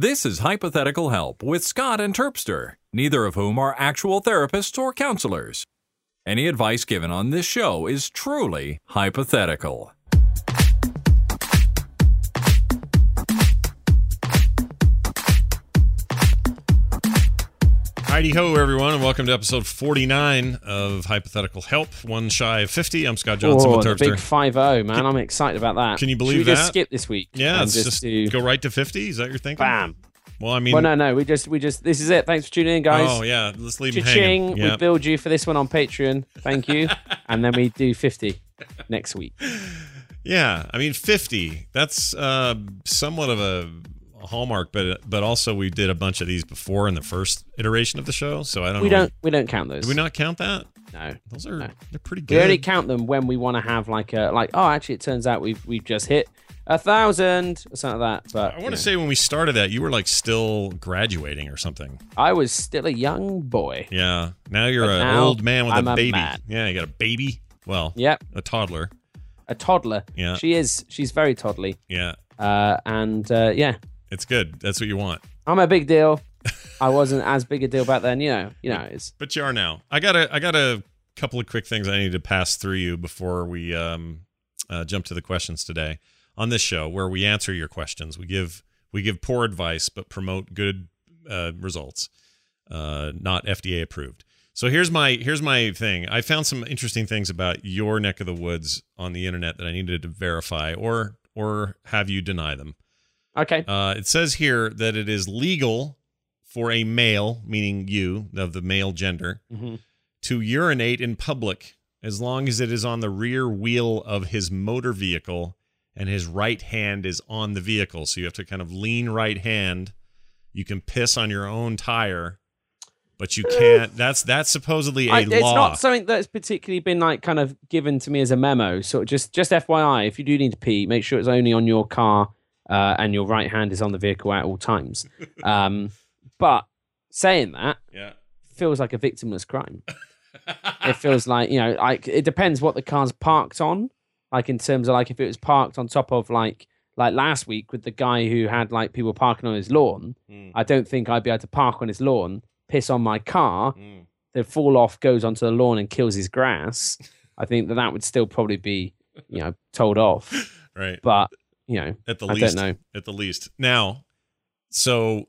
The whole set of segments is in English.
This is Hypothetical Help with Scott and Terpster, neither of whom are actual therapists or counselors. Any advice given on this show is truly hypothetical. Heidi ho, everyone, and welcome to episode 49 of Hypothetical Help, one shy of 50. I'm Scott Johnson oh, with Terpster. big five zero, man! I'm excited about that. Can you Should believe we just skip this week? yeah, it's just, just do go right to 50. Is that your thinking? bam. Well, I mean, well, no, no, we just, we just, this is it. Thanks for tuning in, guys. oh, yeah, let's leave Cha-ching! hanging. We Yeah. build you for this one on Patreon. Thank you, and then we do fifty next week. yeah, I mean, 50. That's uh, somewhat of a hallmark, but but also we did a bunch of these before in the first iteration of the show, so I don't We know. don't, we don't count those. Do we not count that? No, Those are No. they're pretty good. we only count them when we want to have like a, like, oh, actually, it turns out we've we've just hit a thousand or something like that. But I want know, to say when we started that, you were like still graduating or something. I was still a young boy. Yeah. Now you're an old man with I'm a a baby. man. Yeah, you got a baby. Well, Yep, a toddler. a toddler. Yeah. She is. She's very toddly. Yeah. Uh, and uh, yeah, It's good. That's what you want. I'm a big deal. I wasn't as big a deal back then, you know. You know, it's But you are now. I got a I got a couple of quick things I need to pass through you before we um uh, jump to the questions today on this show where we answer your questions. We give we give poor advice but promote good uh, results. Uh, not FDA approved. So here's my here's my thing. I found some interesting things about your neck of the woods on the internet that I needed to verify or or have you deny them. Okay. Uh, it says here that it is legal for a male, meaning you, of the male gender, hmm to urinate in public as long as it is on the rear wheel of his motor vehicle and his right hand is on the vehicle. So you have to kind of lean right hand. You can piss on your own tire, but you can't. That's that's supposedly a I, it's law. not something that's particularly been like kind of given to me as a memo. So just just FYI, if you do need to pee, make sure it's only on your car uh, and your right hand is on the vehicle at all times. Um, but saying that yeah. feels like a victimless crime. it feels like you know, like it depends what the car's parked on. Like in terms of like if it was parked on top of like like last week with the guy who had like people parking on his lawn. Mm, I don't think I'd be able to park on his lawn, piss on my car, mm. then fall off, goes onto the lawn and kills his grass. I think that that would still probably be, you know, told off. Right. But you know, At the I least. don't know. At the least. Now, so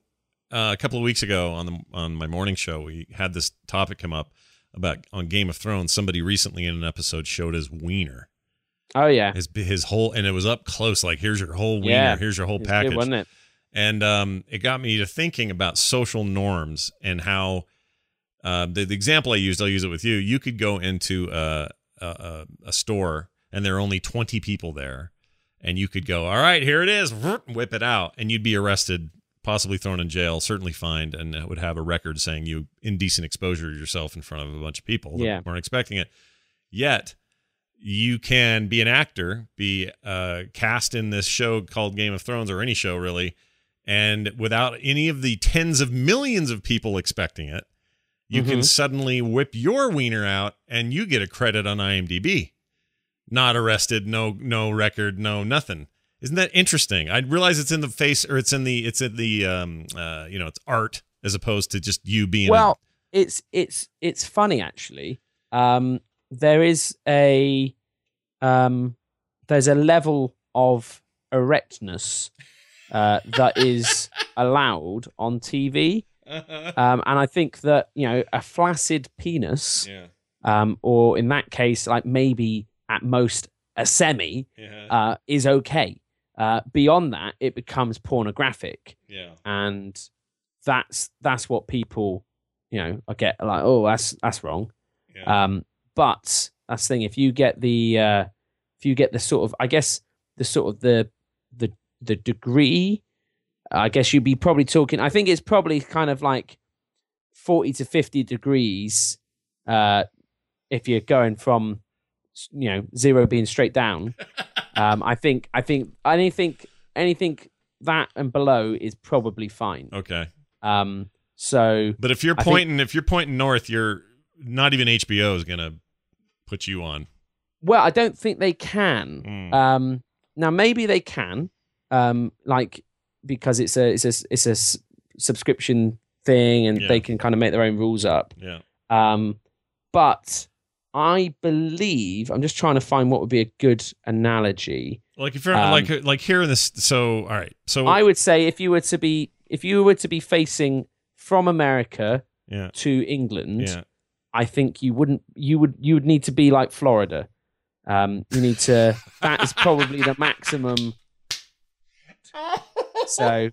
uh, a couple of weeks ago on the on my morning show, we had this topic come up about on Game of Thrones. Somebody recently in an episode showed his wiener, Oh yeah, his his whole, and it was up close. Like here's your whole wiener, Yeah. here's your whole package. good, wasn't it? and um, it got me to thinking about social norms and how uh, the, the example I used, I'll use it with you. You could go into a, a, a- a store and there are only 20 people there, and you could go, All right, here it is, whip it out, and you'd be arrested, possibly thrown in jail, certainly fined, and would have a record saying you indecent exposure yourself in front of a bunch of people that weren't expecting it. Yet, you can be an actor, be uh, cast in this show called Game of Thrones or any show really, and without any of the tens of millions of people expecting it, you can Mhm. suddenly whip your wiener out and you get a credit on IMDb. Not arrested, no no record, no nothing. Isn't that interesting? I realize it's in the face or it's in the it's in the um uh you know it's art as opposed to just you being a- Well, it's it's it's funny actually. Um, there is a um, there's a level of erectness uh, that is allowed on TV, um, and I think that you know a flaccid penis, yeah um, or in that case, like maybe at most a semi, yeah. uh, is okay. Uh, beyond that, it becomes pornographic. Yeah. And that's that's what people you know I get like oh that's that's wrong. Yeah. Um but that's the thing if you get the uh if you get the sort of i guess the sort of the the the degree i guess you'd be probably talking i think it's probably kind of like 40 to 50 degrees uh if you're going from you know zero being straight down um i think i think anything anything that and below is probably fine okay. um so But if you're I think- pointing, if you're pointing north, you're not even HBO is gonna put you on. well i don't think they can Mm. um now maybe they can um like because it's a it's a it's a s- subscription thing, and Yeah. they can kind of make their own rules up. Yeah. Um, but I believe I'm just trying to find what would be a good analogy. Like if you're Um, like like here in this. So all right. So I would say if you were to be if you were to be facing from America yeah. to England, Yeah. I think you wouldn't you would you would need to be like Florida. Um, you need to that is probably the maximum. So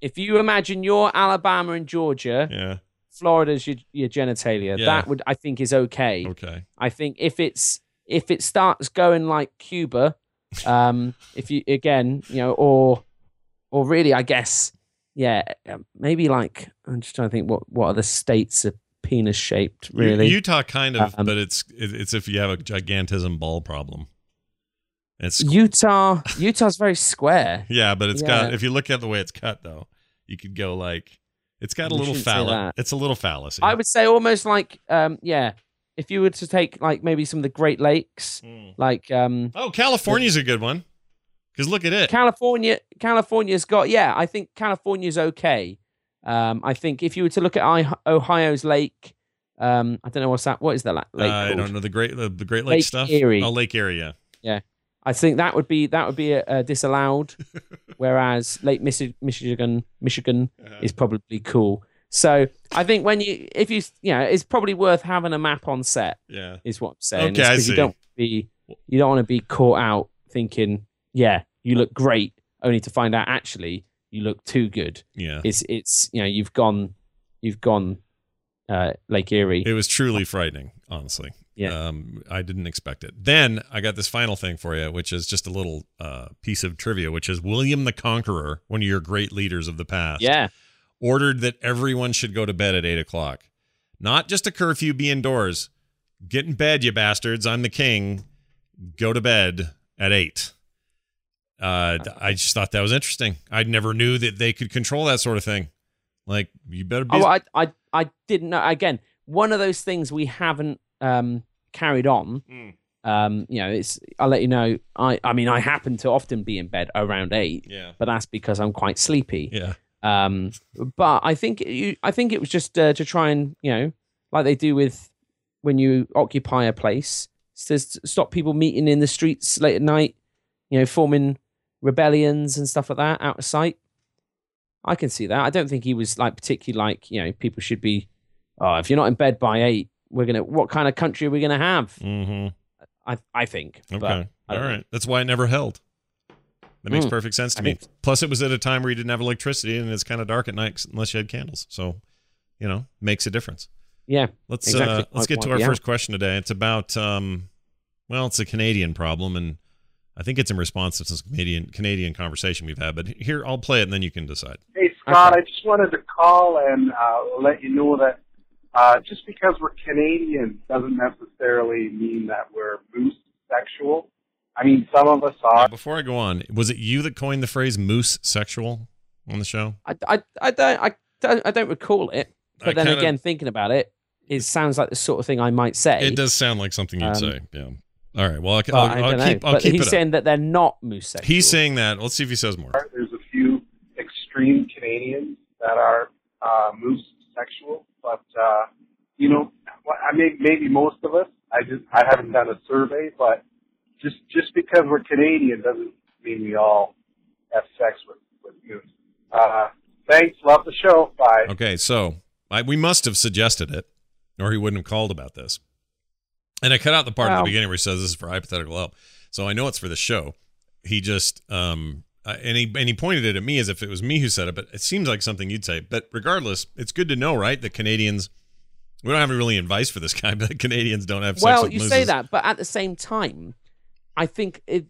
if you imagine you're Alabama and Georgia, Yeah. Florida's your, your genitalia. Yeah. That would I think is okay. Okay. I think if it's if it starts going like Cuba, um, if you again, you know, or or really, I guess, yeah, um, maybe like I'm just trying to think what what other states are penis shaped, really. Utah kind of, Um, but it's it's if you have a gigantism ball problem. It's Utah, Utah's very square. yeah, but it's got if you look at the way it's cut though, you could go like it's got a You little phallus. It's a little fallacy. I would say almost like, um, yeah, if you were to take like maybe some of the Great Lakes, Mm. like um, Oh, California's a good one. Because look at it. California, California's got yeah. I think California's okay. Um, I think if you were to look at I- Ohio's lake, um, I don't know what's that. What is that la- lake I don't know the great the, the Great Lake Lake stuff. Erie. Oh, Lake Erie. I think that would be that would be a disallowed, whereas Lake Missi- Michigan Michigan Uh-huh. is probably cool. So I think when you if you you know it's probably worth having a map on set Yeah. is what I'm saying. Okay, I see. You don't be you don't want to be caught out thinking yeah you look great only to find out actually you look too good. Yeah. It's it's you know you've gone you've gone uh, Lake Erie. It was truly frightening, honestly. Yeah. Um, I didn't expect it. Then I got this final thing for you, which is just a little uh, piece of trivia, which is William the Conqueror, one of your great leaders of the past, yeah, ordered that everyone should go to bed at eight o'clock. Not just a curfew, be indoors. Get in bed, you bastards. I'm the king. Go to bed at eight. Uh, I just thought that was interesting. I never knew that they could control that sort of thing. Like, you better be. Oh, I, I, I didn't know. Again, one of those things we haven't um, carried on. Mm. Um, you know, it's. I'll let you know. I, I mean, I happen to often be in bed around eight, yeah. but that's because I'm quite sleepy. Yeah. Um, but I think you, I think it was just uh, to try and you know, like they do with when you occupy a place, it's to stop people meeting in the streets late at night. You know, forming rebellions and stuff like that out of sight. I can see that. I don't think he was like particularly like you know people should be. Oh, if you're not in bed by eight, we're gonna. What kind of country are we gonna have? Mm-hmm. I I think. Okay. All know. right. That's why it never held. That makes Mm. perfect sense to I me. think- Plus, it was at a time where you didn't have electricity and it's kind of dark at night unless you had candles. So, you know, makes a difference. Yeah. Let's Exactly. uh, let's get to our the first question today. It's about um, well, it's a Canadian problem, and I think it's in response to some Canadian Canadian conversation we've had. But here, I'll play it, and then you can decide. Hey, Scott, Okay. I just wanted to call and uh, let you know that uh, just because we're Canadian doesn't necessarily mean that we're moose sexual. I mean, some of us Now, are. before I go on, was it you that coined the phrase "moose sexual" on the show? I, I, I don't I don't I don't recall it. But I then kinda- again, thinking about it, it sounds like the sort of thing I might say. It does sound like something you'd Um, say. Yeah. All right. Well, I'll, I'll, I I'll don't know. keep. I'll but keep he's it up. saying that they're not moose sexual. He's saying that. Let's see if he says more. There's a few extreme Canadians that are uh, moose sexual, but uh, you know, I mean, maybe most of us. I just I haven't done a survey, but just just because we're Canadian doesn't mean we all have sex with with moose. Uh, thanks, love the show. Bye. Okay, so I, we must have suggested it, or he wouldn't have called about this. And I cut out the part at the beginning where he says this is for hypothetical help. So I know it's for the show. He just um and he and he pointed it at me as if it was me who said it, but it seems like something you'd say. But regardless, it's good to know, right? That Canadians we don't have any really advice for this guy, but Canadians don't have sex well, with you say that, but at the same time, I think it.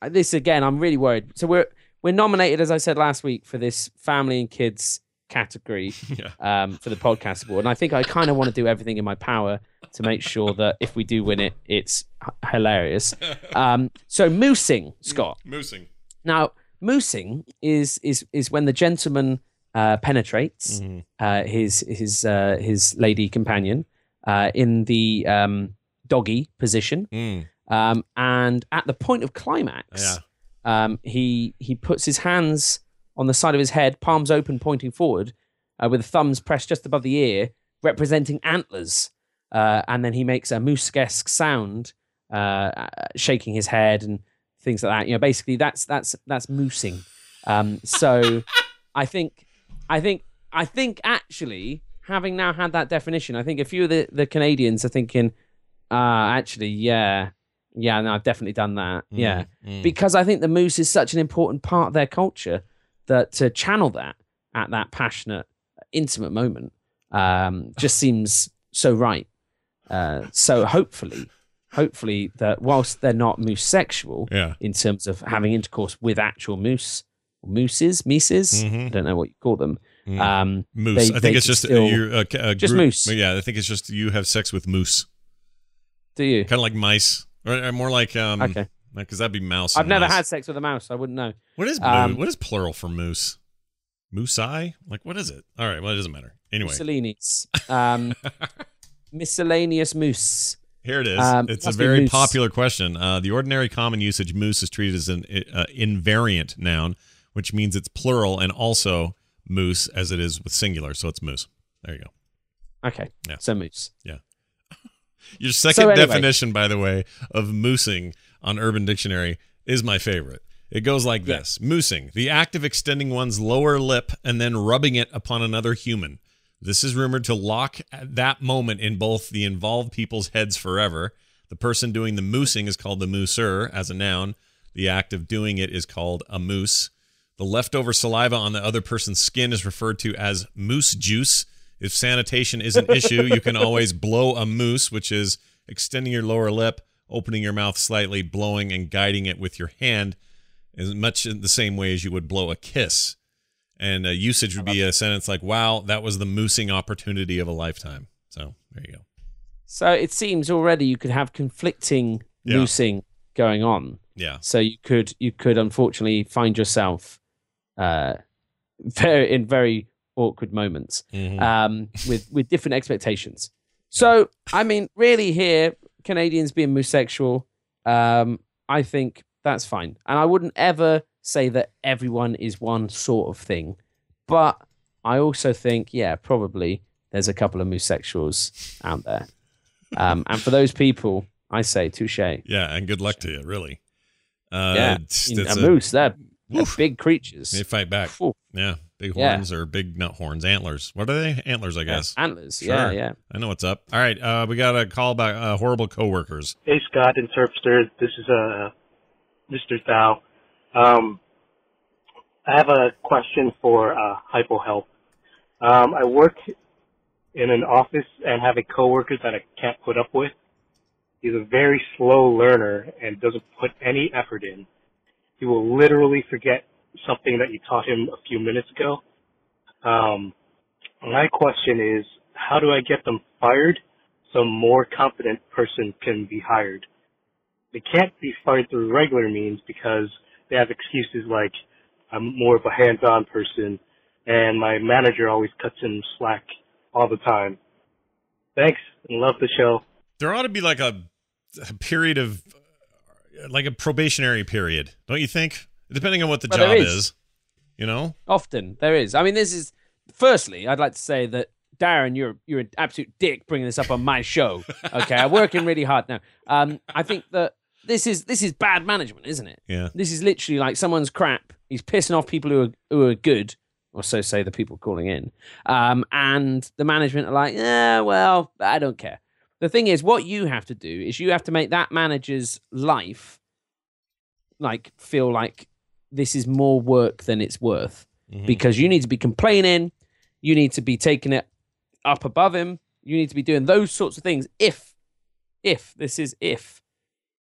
This again, I'm really worried. So we're we're nominated, as I said last week, for this family and kids category Yeah. um, for the podcast award, and I think I kind of want to do everything in my power to make sure that if we do win it, it's h- hilarious. Um, so moosing, Scott. Moosing. Now, moosing is is is when the gentleman uh, penetrates Mhm. uh, his his uh, his lady companion uh, in the um, doggy position, Mm. um, and at the point of climax, Yeah. um, he he puts his hands on the side of his head, palms open, pointing forward, uh, with thumbs pressed just above the ear, representing antlers. Uh, and then he makes a moose-esque sound, uh, shaking his head and things like that. You know, basically that's that's that's moosing. Um, so I think I think I think actually having now had that definition, I think a few of the, the Canadians are thinking, uh, actually, yeah, yeah, no, I've definitely done that. Mm, Yeah. mm. Because I think the moose is such an important part of their culture that to channel that at that passionate, intimate moment um, just seems so right. Uh, so hopefully, hopefully that whilst they're not moose sexual yeah. in terms of having intercourse with actual moose, mooses, mises, Mhm. I don't know what you call them. Mm. Um, moose. they- I think it's just still- you're a, a Just group- moose. Yeah, I think it's just you have sex with moose, do you? kind of like mice, or, or more like um. Okay. Because that'd be mouse. I've never mice. had sex with a mouse. I wouldn't know. What is um, what is plural for moose? Moose eye? Like what is it? All right, well it doesn't matter. Anyway, Mussolini's. Um, miscellaneous moose. here it is. um, it's a very popular question. Uh, the ordinary common usage moose is treated as an uh, invariant noun, which means it's plural and also moose as it is with singular. So it's moose. There you go. Okay. Yeah. So moose. Yeah. Your second anyway. definition, by the way, of moosing on Urban Dictionary is my favorite. It goes like Yeah. this Moosing, the act of extending one's lower lip and then rubbing it upon another human. This is rumored to lock at that moment in both the involved people's heads forever. The person doing the moosing is called the mooser as a noun. The act of doing it is called a moose. The leftover saliva on the other person's skin is referred to as moose juice. If sanitation is an issue, you can always blow a moose, which is extending your lower lip, opening your mouth slightly, blowing and guiding it with your hand, as much in the same way as you would blow a kiss. And a usage would be a sentence like, wow, that was the moosing opportunity of a lifetime. So there you go. So it seems already you could have conflicting Yeah. moosing going on. Yeah. So you could you could unfortunately find yourself uh, very in very awkward moments Mhm. um, with with different expectations. So I mean, really, here Canadians being moosexual, um, I think that's fine, and I wouldn't ever say that everyone is one sort of thing, but I also think, yeah, probably there's a couple of moosexuals out there, um, and for those people, I say touche. yeah. And good luck to you, really. Uh, yeah, it's- I mean, it's a moose, they're, they're big creatures. They fight back. Yeah. Big Yeah. horns or big, nut horns, antlers. What are they? Antlers, I guess. Antlers, Sure. yeah, yeah. I know what's up. All right. Uh, we got a call about uh, horrible coworkers. Hey, Scott and Terpster. This is uh, Mr. Thao. Um, I have a question for uh, HypoHelp. Um, I work in an office and have a coworker that I can't put up with. He's a very slow learner and doesn't put any effort in. He will literally forget something that you taught him a few minutes ago. Um, my question is, how do I get them fired so more competent person can be hired. They can't be fired through regular means because they have excuses like I'm more of a hands-on person and my manager always cuts him slack all the time. Thanks and love the show. There ought to be like a, a period of, like a probationary period, don't you think? Depending on what the Well, job is. is. You know? Often there is. I mean, this is. Firstly, I'd like to say that Darren, you're you're an absolute dick bringing this up on my show. Okay, I'm working really hard now. Um, I think that this is this is bad management, isn't it? Yeah. This is literally like someone's crap. He's pissing off people who are who are good, or so say the people calling in. Um, and the management are like, yeah, well, I don't care. The thing is, what you have to do is you have to make that manager's life like feel like this is more work than it's worth Mhm. because you need to be complaining, you need to be taking it up above him, you need to be doing those sorts of things. If, if this is if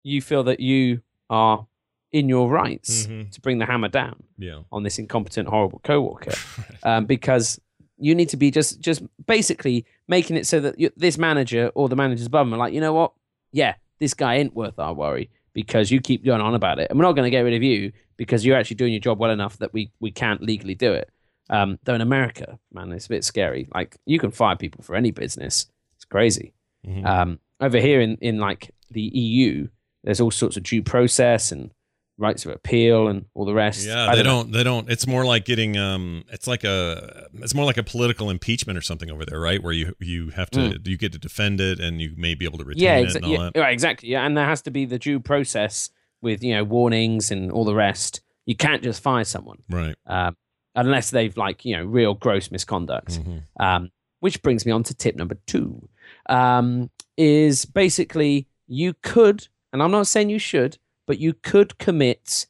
you feel that you are in your rights Mhm. to bring the hammer down Yeah. on this incompetent, horrible coworker, um, because you need to be just just basically making it so that you, this manager or the managers above him are like, you know what? Yeah, this guy ain't worth our worry because you keep going on about it, and we're not going to get rid of you because you're actually doing your job well enough that we we can't legally do it. Um, though in America, man, it's a bit scary. Like you can fire people for any business. It's crazy. Mhm. Um, over here in, in like the EU, there's all sorts of due process and rights of appeal and all the rest. Yeah, I they know. don't. They don't. It's more like getting. Um, it's like a. It's more like a political impeachment or something over there, right? Where you you have to you get to defend it and you may be able to retain Mm. Yeah, it and all yeah, that. right, exactly. Yeah, and there has to be the due process with you know warnings and all the rest. You can't just fire someone Right. um, unless they've like you know real gross misconduct. Mhm. Um, which brings me on to tip number two, um, is basically you could, and I'm not saying you should, but you could commit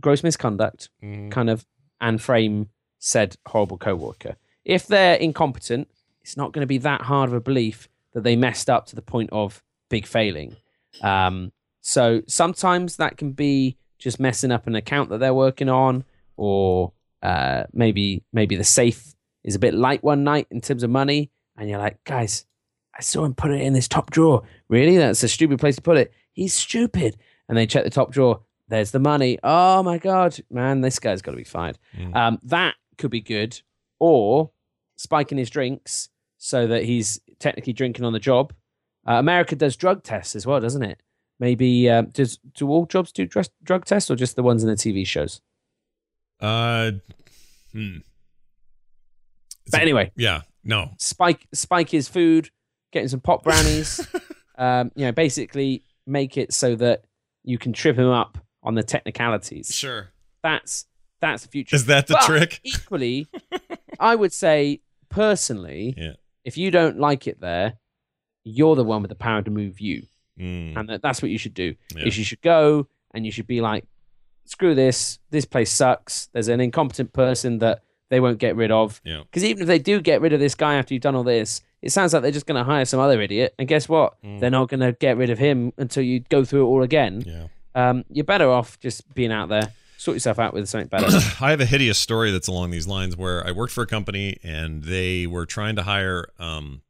gross misconduct, Mhm. kind of, and frame said horrible coworker. If they're incompetent, it's not going to be that hard of a belief that they messed up to the point of big failing. Um, so sometimes that can be just messing up an account that they're working on, or uh, maybe maybe the safe is a bit light one night in terms of money, and you're like, guys, I saw him put it in this top drawer. Really, that's a stupid place to put it. He's stupid. And they check the top drawer. There's the money. Oh my god, man, this guy's got to be fired. Mm. Um, that could be good, or spiking his drinks so that he's technically drinking on the job. Uh, America does drug tests as well, doesn't it? Maybe um, does do all jobs do drug, drug tests or just the ones in the TV shows? Uh. Hmm. But anyway, Yeah. No. spike spike his food, getting some pop brownies. um, you know, basically make it so that you can trip him up on the technicalities. Sure. That's that's the future. Is that the But trick? Equally, I would say personally, Yeah. if you don't like it there, you're the one with the power to move you, Mm. and that, that's what you should do. Yeah. Is you should go and you should be like, screw this. This place sucks. There's an incompetent person that they won't get rid of. Yeah. Because even if they do get rid of this guy after you've done all this, it sounds like they're just going to hire some other idiot. And guess what? Mm. They're not going to get rid of him until you go through it all again. Yeah. Um, you're better off just being out there. Sort yourself out with something better. I have a hideous story that's along these lines where I worked for a company and they were trying to hire um,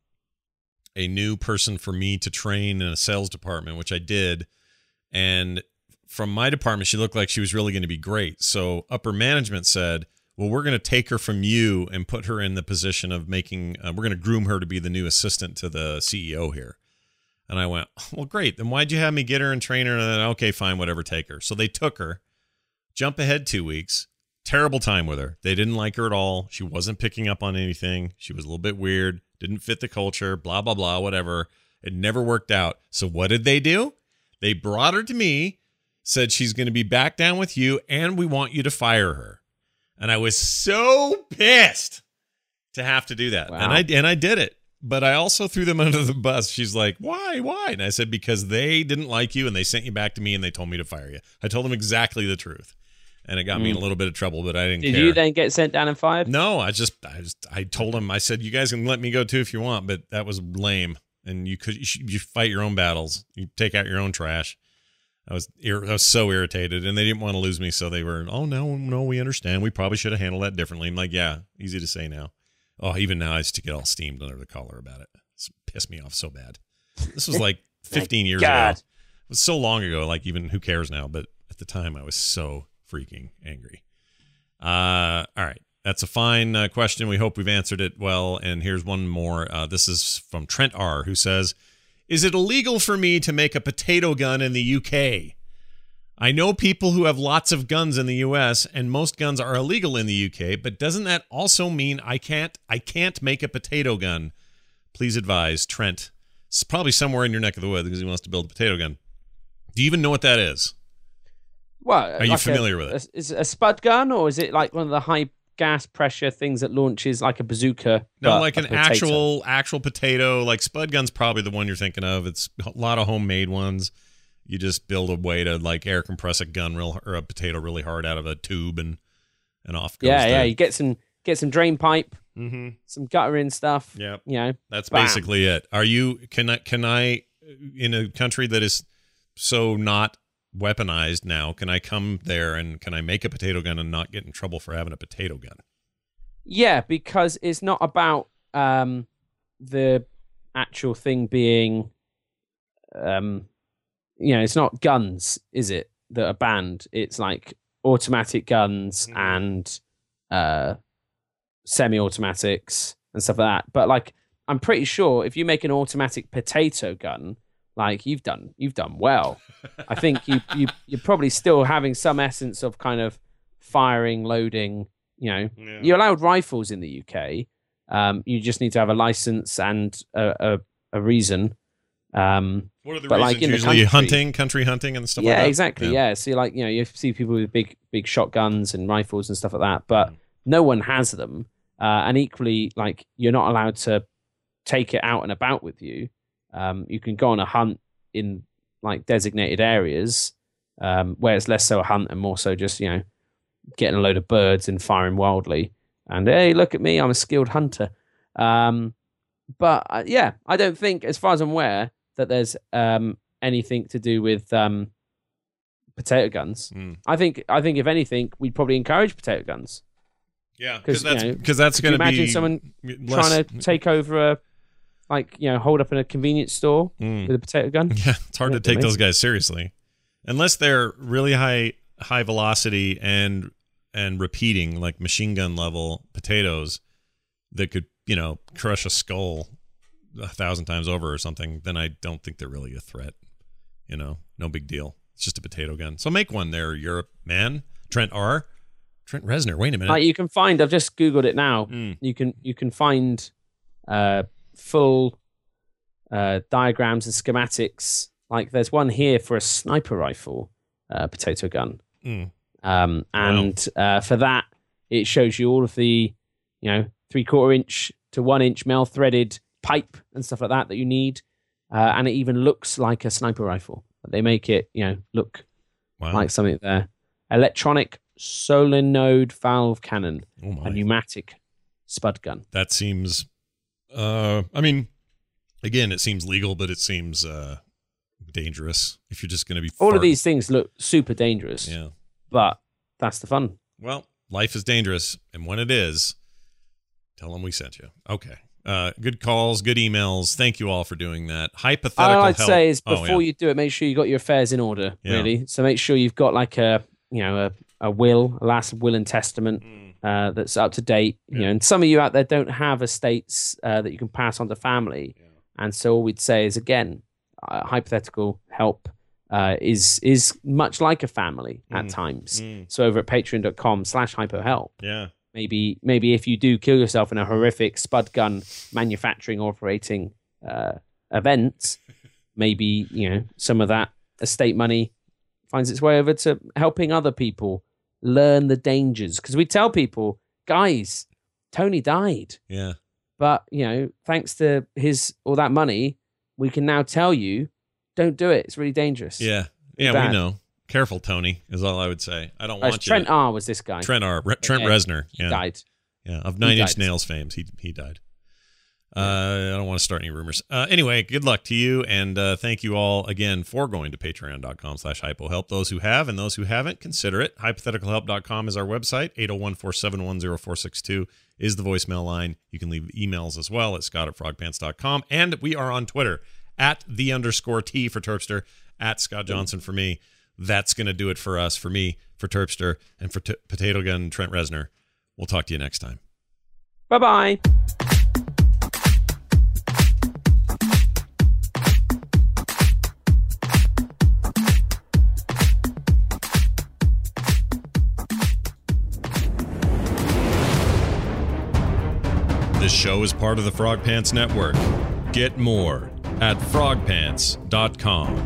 a new person for me to train in a sales department, which I did. And from my department, she looked like she was really going to be great. So upper management said, well, we're going to take her from you and put her in the position of making, uh, we're going to groom her to be the new assistant to the CEO here. And I went, well, great. Then why'd you have me get her and train her? And then, okay, fine, whatever, take her. So they took her. Jump ahead two weeks. Terrible time with her. They didn't like her at all. She wasn't picking up on anything. She was a little bit weird, didn't fit the culture, blah, blah, blah, whatever. It never worked out. So what did they do? They brought her to me, said she's going to be back down with you, and we want you to fire her. And I was so pissed to have to do that. Wow. And I and I did it. But I also threw them under the bus. She's like, "Why? Why?" And I said, "Because they didn't like you and they sent you back to me and they told me to fire you." I told them exactly the truth. And it got me in mm. a little bit of trouble, but I didn't Did care. you then get sent down and fired? No, I just, I just, I told him, I said, you guys can let me go too if you want, but that was lame. And you could, you, should, you fight your own battles. You take out your own trash. I was, ir- I was so irritated, and they didn't want to lose me, so they were, oh no, no, we understand. We probably should have handled that differently. I'm like, yeah, easy to say now. Oh, even now, I used to get all steamed under the collar about it. It's pissed me off so bad. This was like 15 years God. ago. It was so long ago. Like, even who cares now? But at the time, I was so freaking angry. Uh, all right. That's a fine uh, question. We hope we've answered it well. And here's one more. Uh, this is from Trent R., who says Is it illegal for me to make a potato gun in the UK? I know people who have lots of guns in the US and most guns are illegal in the UK, but doesn't that also mean I can't I can't make a potato gun? Please advise Trent. It's probably somewhere in your neck of the woods because he wants to build a potato gun. Do you even know what that is? Well, Are you like familiar a, with it? Is it a spud gun or is it like one of the high gas pressure things that launches like a bazooka? No, like an potato? actual actual potato. Like Spud Gun's probably the one you're thinking of. It's a lot of homemade ones. You just build a way to like air compress a gun real or a potato really hard out of a tube and and off goes Yeah, the, yeah. You get some get some drain pipe, hmm some guttering stuff. Yeah, You know, That's Bam. basically it. Are you can I can I in a country that is so not weaponized now, can I come there and can I make a potato gun and not get in trouble for having a potato gun? Yeah, because it's not about um, the actual thing being, um, you know, it's not guns, is it, that are banned? It's like automatic guns Mhm. and uh, semi-automatics and stuff like that. But like, I'm pretty sure if you make an automatic potato gun, like you've done you've done well. I think you you you're probably still having some essence of kind of firing, loading. You know, Yeah. you're allowed rifles in the UK. Um, you just need to have a license and a a, a reason. Um, What are the but, reasons? like, in the Usually country- hunting, country hunting, and stuff yeah, like that. Yeah, exactly. Yeah. So like you know you see people with big big shotguns and rifles and stuff like that, but Mm. no one has them. Uh, and equally, like you're not allowed to take it out and about with you. Um, you can go on a hunt in like designated areas um, where it's less so a hunt and more so just you know getting a load of birds and firing wildly. And hey, look at me, I'm a skilled hunter. Um, but uh, yeah, I don't think, as far as I'm aware, that there's um, anything to do with um, potato guns. Mm. I think, I think if anything, we'd probably encourage potato guns. Yeah, because you that's know, because that's Could you going to be imagine someone less- trying to take over a, like you know, hold up in a convenience store Mm. with a potato gun. Yeah, it's hard to take those guys seriously, unless they're really high high velocity and and repeating like machine gun level potatoes that could you know crush a skull a thousand times over or something. Then I don't think they're really a threat. You know, no big deal. It's just a potato gun. So make one there, Europe man. Trent R. Trent Reznor. Wait a minute. Like you can find, I've just googled it now. Mm. You can you can find uh, full uh, diagrams and schematics. Like there's one here for a sniper rifle uh, potato gun, Mm. um, and uh, for that it shows you all of the you know three quarter inch to one inch male threaded pipe and stuff like that that you need, uh, and it even looks like a sniper rifle. They make it you know look Wow. like something there. Electronic solenoid valve cannon, oh a pneumatic spud gun. that seems uh i mean again it seems legal but it seems uh dangerous if you're just going to be All of these things look super dangerous, yeah but that's the fun. well life is dangerous and when it is tell them we sent you okay uh good calls good emails thank you all for doing that Hypothetical. All hypothetical I'd help. say is Oh, before yeah. you do it, make sure you got your affairs in order. Yeah. Really, so make sure you've got like a you know a, a will, a last will and testament Mm. Uh, that's up to date. You Yeah. know, and some of you out there don't have estates uh, that you can pass on to family, and so all we'd say is again, uh, hypothetical help uh, is is much like a family at Mm. times. Mm. So over at patreon.com slash hypohelp, yeah maybe maybe if you do kill yourself in a horrific spud gun manufacturing operating uh, event, maybe you know some of that estate money finds its way over to helping other people learn the dangers. Because we tell people, guys, Tony died, yeah but you know thanks to his all that money, we can now tell you, don't do it. It's really dangerous. yeah yeah bad. we know careful tony is all i would say i don't Uh, want Trent you R was this guy. trent r Re- trent Okay. reznor He died. Yeah, of Nine Inch. Nails fame, he he died. Uh, I don't want to start any rumors. Uh, anyway, good luck to you, and uh, thank you all again for going to patreon.com slash hypohelp. Those who have and those who haven't, consider it. Hypotheticalhelp.com is our website. 801-471-0462 is the voicemail line. You can leave emails as well at scott at frogpants.com. And we are on Twitter at the underscore T for Terpster, at Scott Johnson for me. That's going to do it for us, for me, for Terpster, and for T- Potato Gun Trent Reznor. We'll talk to you next time. Bye bye show is part of the Frog Pants Network. Get more at frogpants.com.